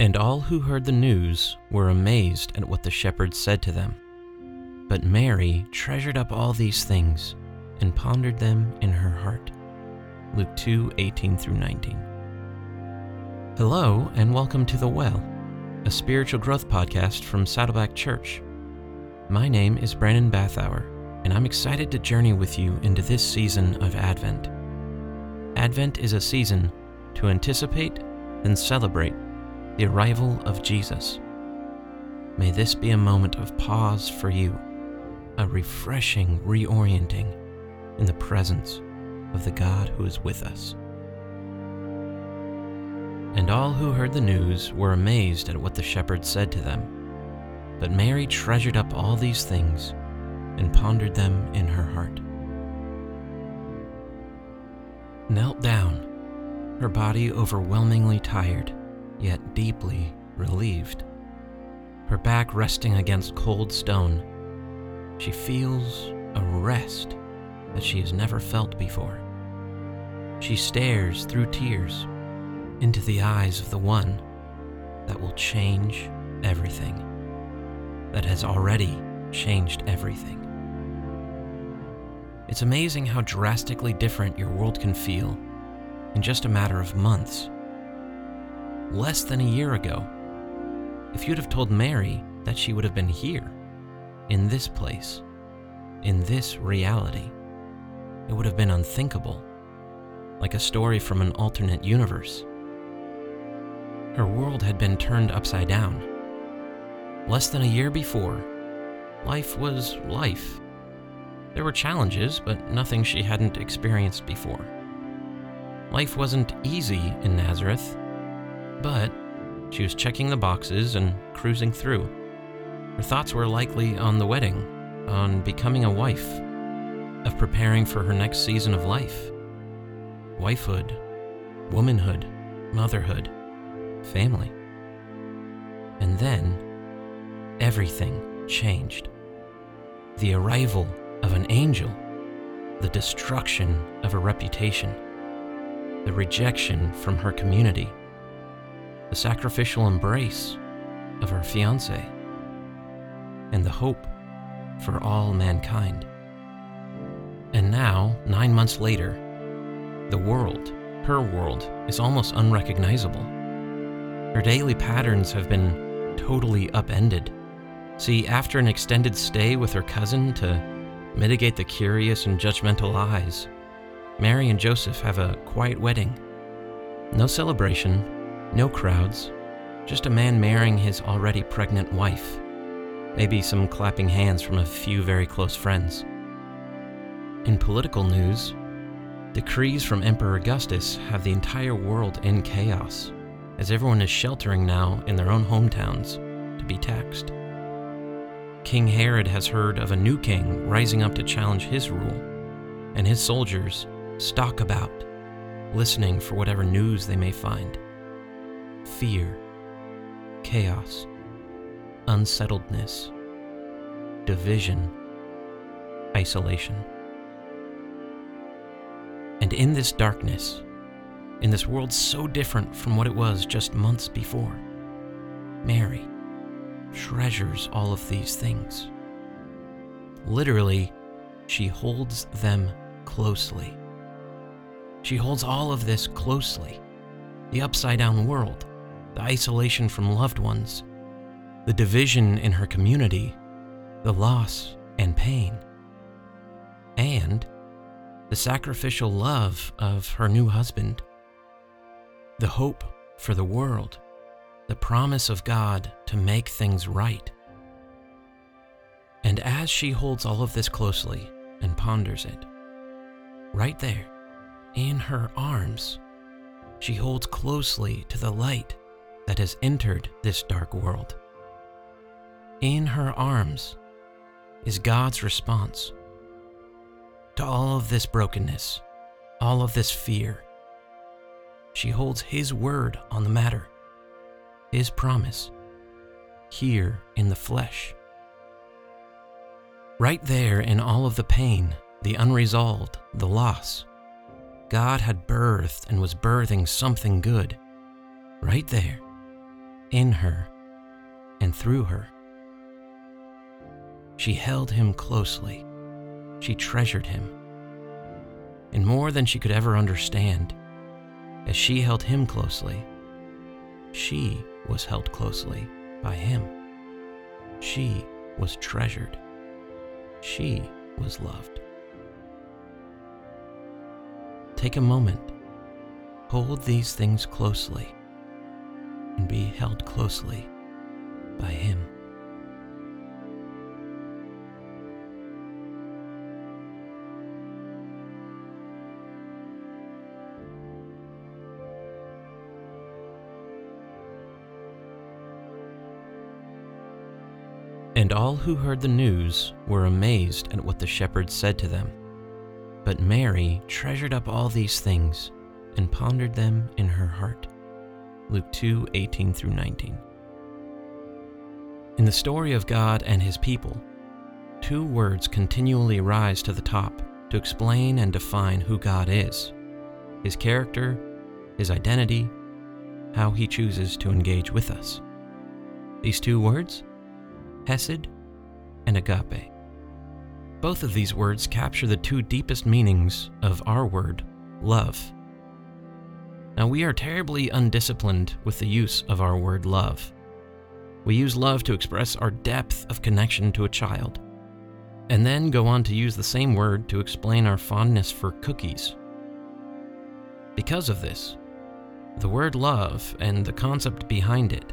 And all who heard the news were amazed at what the shepherds said to them. But Mary treasured up all these things and pondered them in her heart. Luke 2 18 through 19. Hello, and welcome to The Well, a spiritual growth podcast from Saddleback Church. My name is Brandon Bathauer, and I'm excited to journey with you into this season of Advent. Advent is a season to anticipate and celebrate the arrival of Jesus. May this be a moment of pause for you, a refreshing reorienting in the presence of the God who is with us. And all who heard the news were amazed at what the shepherds said to them. But Mary treasured up all these things and pondered them in her heart. Knelt down, her body overwhelmingly tired yet deeply relieved. Her back resting against cold stone, she feels a rest that she has never felt before. She stares through tears into the eyes of the one that will change everything, that has already changed everything. It's amazing how drastically different your world can feel in just a matter of months less than a year ago. If you'd have told Mary that she would have been here, in this place, in this reality, it would have been unthinkable, like a story from an alternate universe. Her world had been turned upside down. Less than a year before, life was life. There were challenges, but nothing she hadn't experienced before. Life wasn't easy in Nazareth, but she was checking the boxes and cruising through. Her thoughts were likely on the wedding, on becoming a wife, of preparing for her next season of life. Wifehood, womanhood, motherhood, family. And then, everything changed. The arrival of an angel, the destruction of a reputation, the rejection from her community the sacrificial embrace of her fiance, and the hope for all mankind. And now, nine months later, the world, her world, is almost unrecognizable. Her daily patterns have been totally upended. See, after an extended stay with her cousin to mitigate the curious and judgmental eyes, Mary and Joseph have a quiet wedding. No celebration, no crowds, just a man marrying his already pregnant wife. Maybe some clapping hands from a few very close friends. In political news, decrees from Emperor Augustus have the entire world in chaos, as everyone is sheltering now in their own hometowns to be taxed. King Herod has heard of a new king rising up to challenge his rule, and his soldiers stalk about, listening for whatever news they may find fear, chaos, unsettledness, division, isolation. And in this darkness, in this world so different from what it was just months before, Mary treasures all of these things. Literally, she holds them closely. She holds all of this closely the upside down world, the isolation from loved ones, the division in her community, the loss and pain, and the sacrificial love of her new husband, the hope for the world, the promise of God to make things right. And as she holds all of this closely and ponders it, right there, in her arms, she holds closely to the light that has entered this dark world. In her arms is God's response to all of this brokenness, all of this fear. She holds His word on the matter, His promise, here in the flesh. Right there in all of the pain, the unresolved, the loss, God had birthed and was birthing something good. Right there in her and through her. She held him closely. She treasured him. And more than she could ever understand, as she held him closely, she was held closely by him. She was treasured. She was loved. Take a moment, hold these things closely, and be held closely by Him. And all who heard the news were amazed at what the shepherds said to them. But Mary treasured up all these things and pondered them in her heart. Luke 2 18 through 19. In the story of God and his people, two words continually rise to the top to explain and define who God is his character, his identity, how he chooses to engage with us. These two words Hesed and Agape. Both of these words capture the two deepest meanings of our word, love. Now, we are terribly undisciplined with the use of our word love. We use love to express our depth of connection to a child, and then go on to use the same word to explain our fondness for cookies. Because of this, the word love and the concept behind it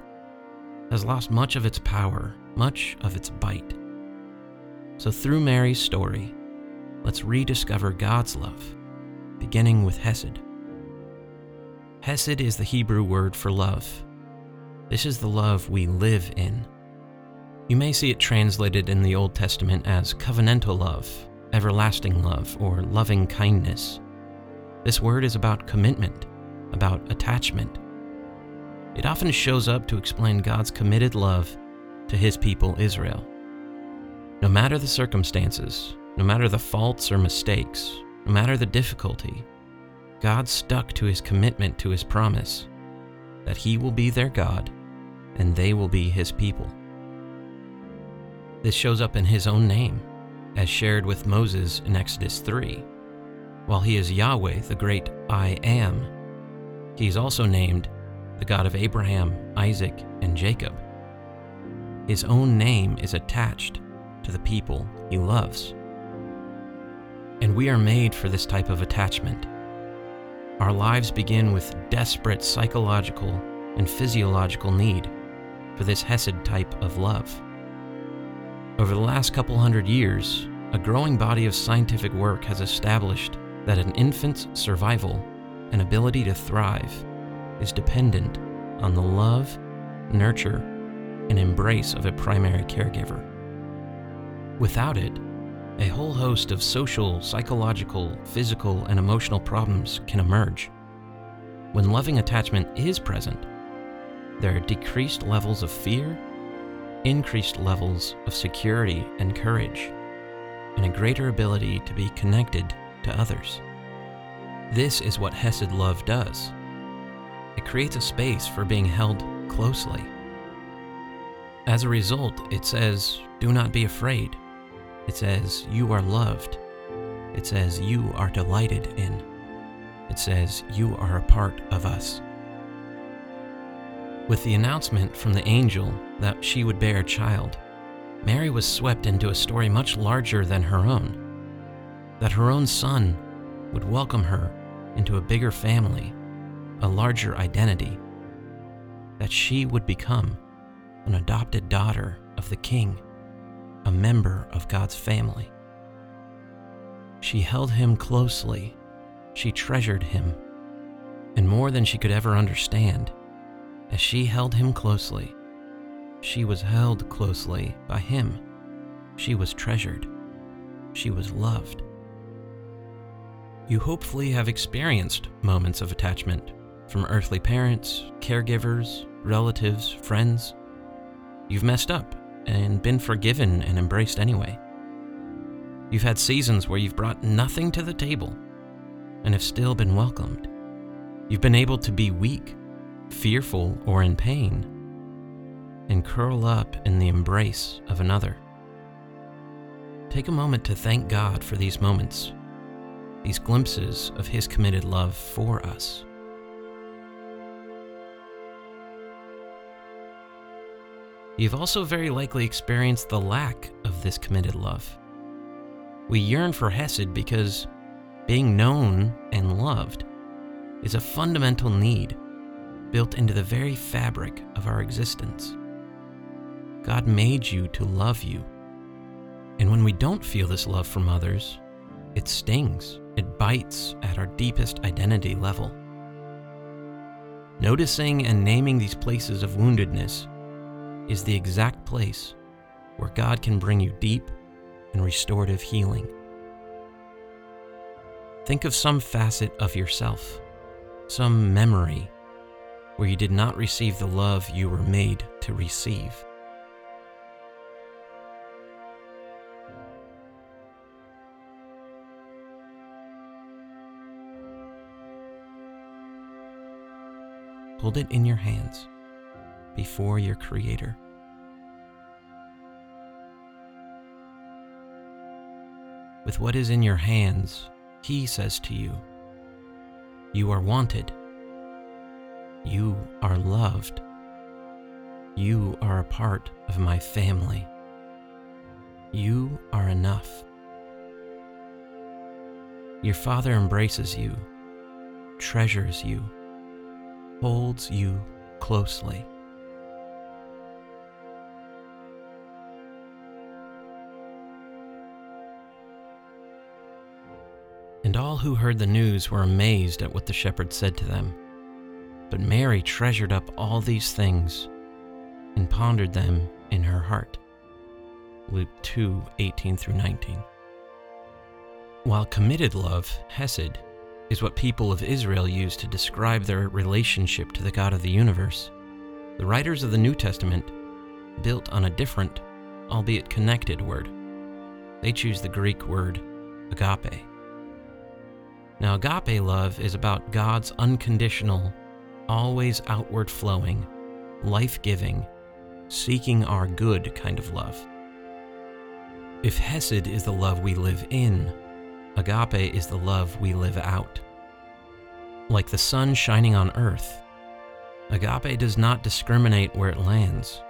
has lost much of its power much of its bite. So, through Mary's story, let's rediscover God's love, beginning with Hesed. Hesed is the Hebrew word for love. This is the love we live in. You may see it translated in the Old Testament as covenantal love, everlasting love, or loving kindness. This word is about commitment, about attachment. It often shows up to explain God's committed love to his people Israel. No matter the circumstances, no matter the faults or mistakes, no matter the difficulty, God stuck to his commitment to his promise that he will be their God and they will be his people. This shows up in his own name, as shared with Moses in Exodus 3. While he is Yahweh, the great I am, he is also named the God of Abraham, Isaac, and Jacob. His own name is attached to the people he loves. And we are made for this type of attachment. Our lives begin with desperate psychological and physiological need for this Hesed type of love. Over the last couple hundred years, a growing body of scientific work has established that an infant's survival and ability to thrive is dependent on the love, nurture, and embrace of a primary caregiver. Without it, a whole host of social, psychological, physical, and emotional problems can emerge. When loving attachment is present, there are decreased levels of fear, increased levels of security and courage, and a greater ability to be connected to others. This is what Hesed love does. It creates a space for being held closely as a result, it says, Do not be afraid. It says, You are loved. It says, You are delighted in. It says, You are a part of us. With the announcement from the angel that she would bear a child, Mary was swept into a story much larger than her own. That her own son would welcome her into a bigger family, a larger identity. That she would become an adopted daughter of the king, a member of God's family. She held him closely, she treasured him, and more than she could ever understand, as she held him closely, she was held closely by him. She was treasured. She was loved. You hopefully have experienced moments of attachment from earthly parents, caregivers, relatives, friends, You've messed up and been forgiven and embraced anyway. You've had seasons where you've brought nothing to the table and have still been welcomed. You've been able to be weak, fearful, or in pain and curl up in the embrace of another. Take a moment to thank God for these moments, these glimpses of His committed love for us. You've also very likely experienced the lack of this committed love. We yearn for Hesed because being known and loved is a fundamental need built into the very fabric of our existence. God made you to love you. And when we don't feel this love from others, it stings, it bites at our deepest identity level. Noticing and naming these places of woundedness is the exact place where God can bring you deep and restorative healing. Think of some facet of yourself, some memory where you did not receive the love you were made to receive. Hold it in your hands before your Creator. With what is in your hands, He says to you, You are wanted. You are loved. You are a part of my family. You are enough. Your Father embraces you, treasures you, holds you closely. And all who heard the news were amazed at what the shepherd said to them. But Mary treasured up all these things and pondered them in her heart. Luke 2 18 through 19. While committed love, Hesed, is what people of Israel use to describe their relationship to the God of the universe, the writers of the New Testament built on a different, albeit connected word. They choose the Greek word agape. Now, agape love is about God's unconditional, always outward flowing, life giving, seeking our good kind of love. If Hesed is the love we live in, agape is the love we live out. Like the sun shining on earth, agape does not discriminate where it lands.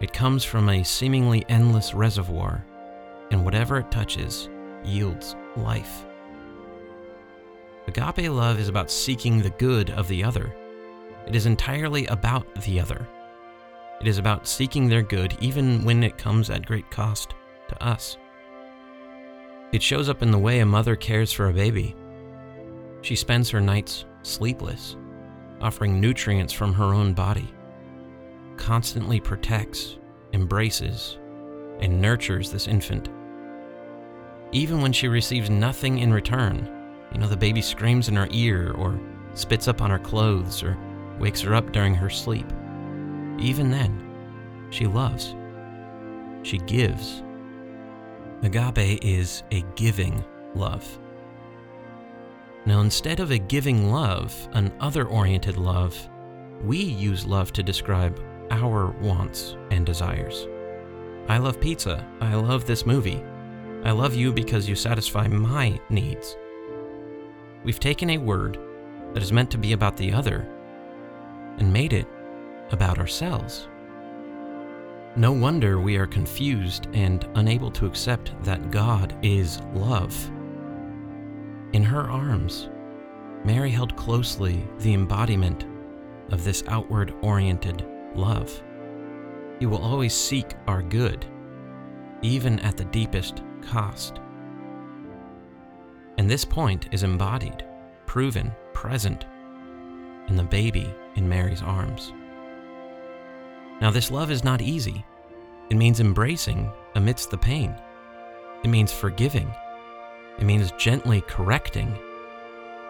It comes from a seemingly endless reservoir, and whatever it touches yields life. Agape love is about seeking the good of the other. It is entirely about the other. It is about seeking their good even when it comes at great cost to us. It shows up in the way a mother cares for a baby. She spends her nights sleepless, offering nutrients from her own body, constantly protects, embraces, and nurtures this infant. Even when she receives nothing in return, you know, the baby screams in her ear or spits up on her clothes or wakes her up during her sleep. Even then, she loves. She gives. Agape is a giving love. Now, instead of a giving love, an other oriented love, we use love to describe our wants and desires. I love pizza. I love this movie. I love you because you satisfy my needs. We've taken a word that is meant to be about the other and made it about ourselves. No wonder we are confused and unable to accept that God is love. In her arms, Mary held closely the embodiment of this outward oriented love. He will always seek our good, even at the deepest cost. And this point is embodied, proven, present in the baby in Mary's arms. Now, this love is not easy. It means embracing amidst the pain. It means forgiving. It means gently correcting.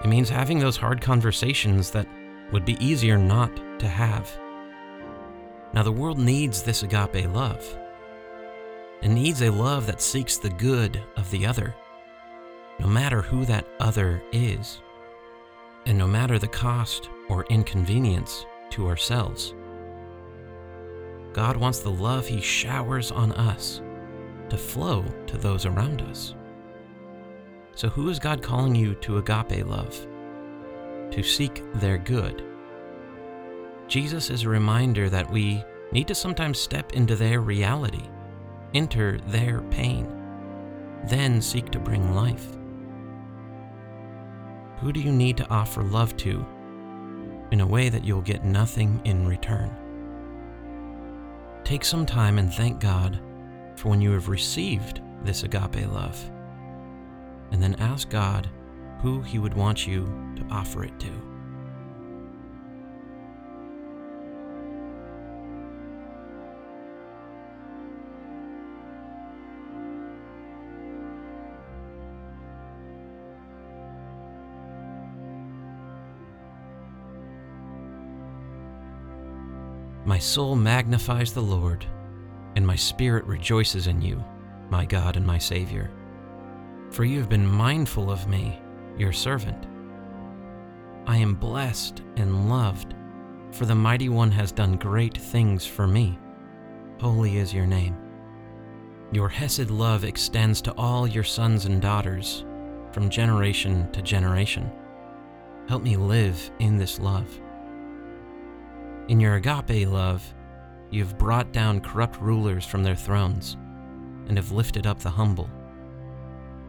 It means having those hard conversations that would be easier not to have. Now, the world needs this agape love. It needs a love that seeks the good of the other no matter who that other is, and no matter the cost or inconvenience to ourselves. God wants the love He showers on us to flow to those around us. So, who is God calling you to agape love? To seek their good. Jesus is a reminder that we need to sometimes step into their reality, enter their pain, then seek to bring life. Who do you need to offer love to in a way that you'll get nothing in return? Take some time and thank God for when you have received this agape love, and then ask God who He would want you to offer it to. Soul magnifies the Lord, and my spirit rejoices in you, my God and my Savior. For you have been mindful of me, your servant. I am blessed and loved, for the Mighty One has done great things for me. Holy is your name. Your Hesed love extends to all your sons and daughters, from generation to generation. Help me live in this love. In your agape love, you have brought down corrupt rulers from their thrones and have lifted up the humble,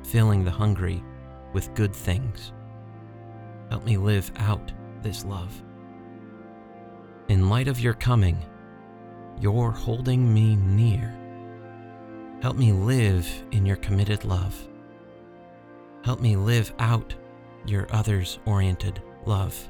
filling the hungry with good things. Help me live out this love. In light of your coming, you're holding me near. Help me live in your committed love. Help me live out your others oriented love.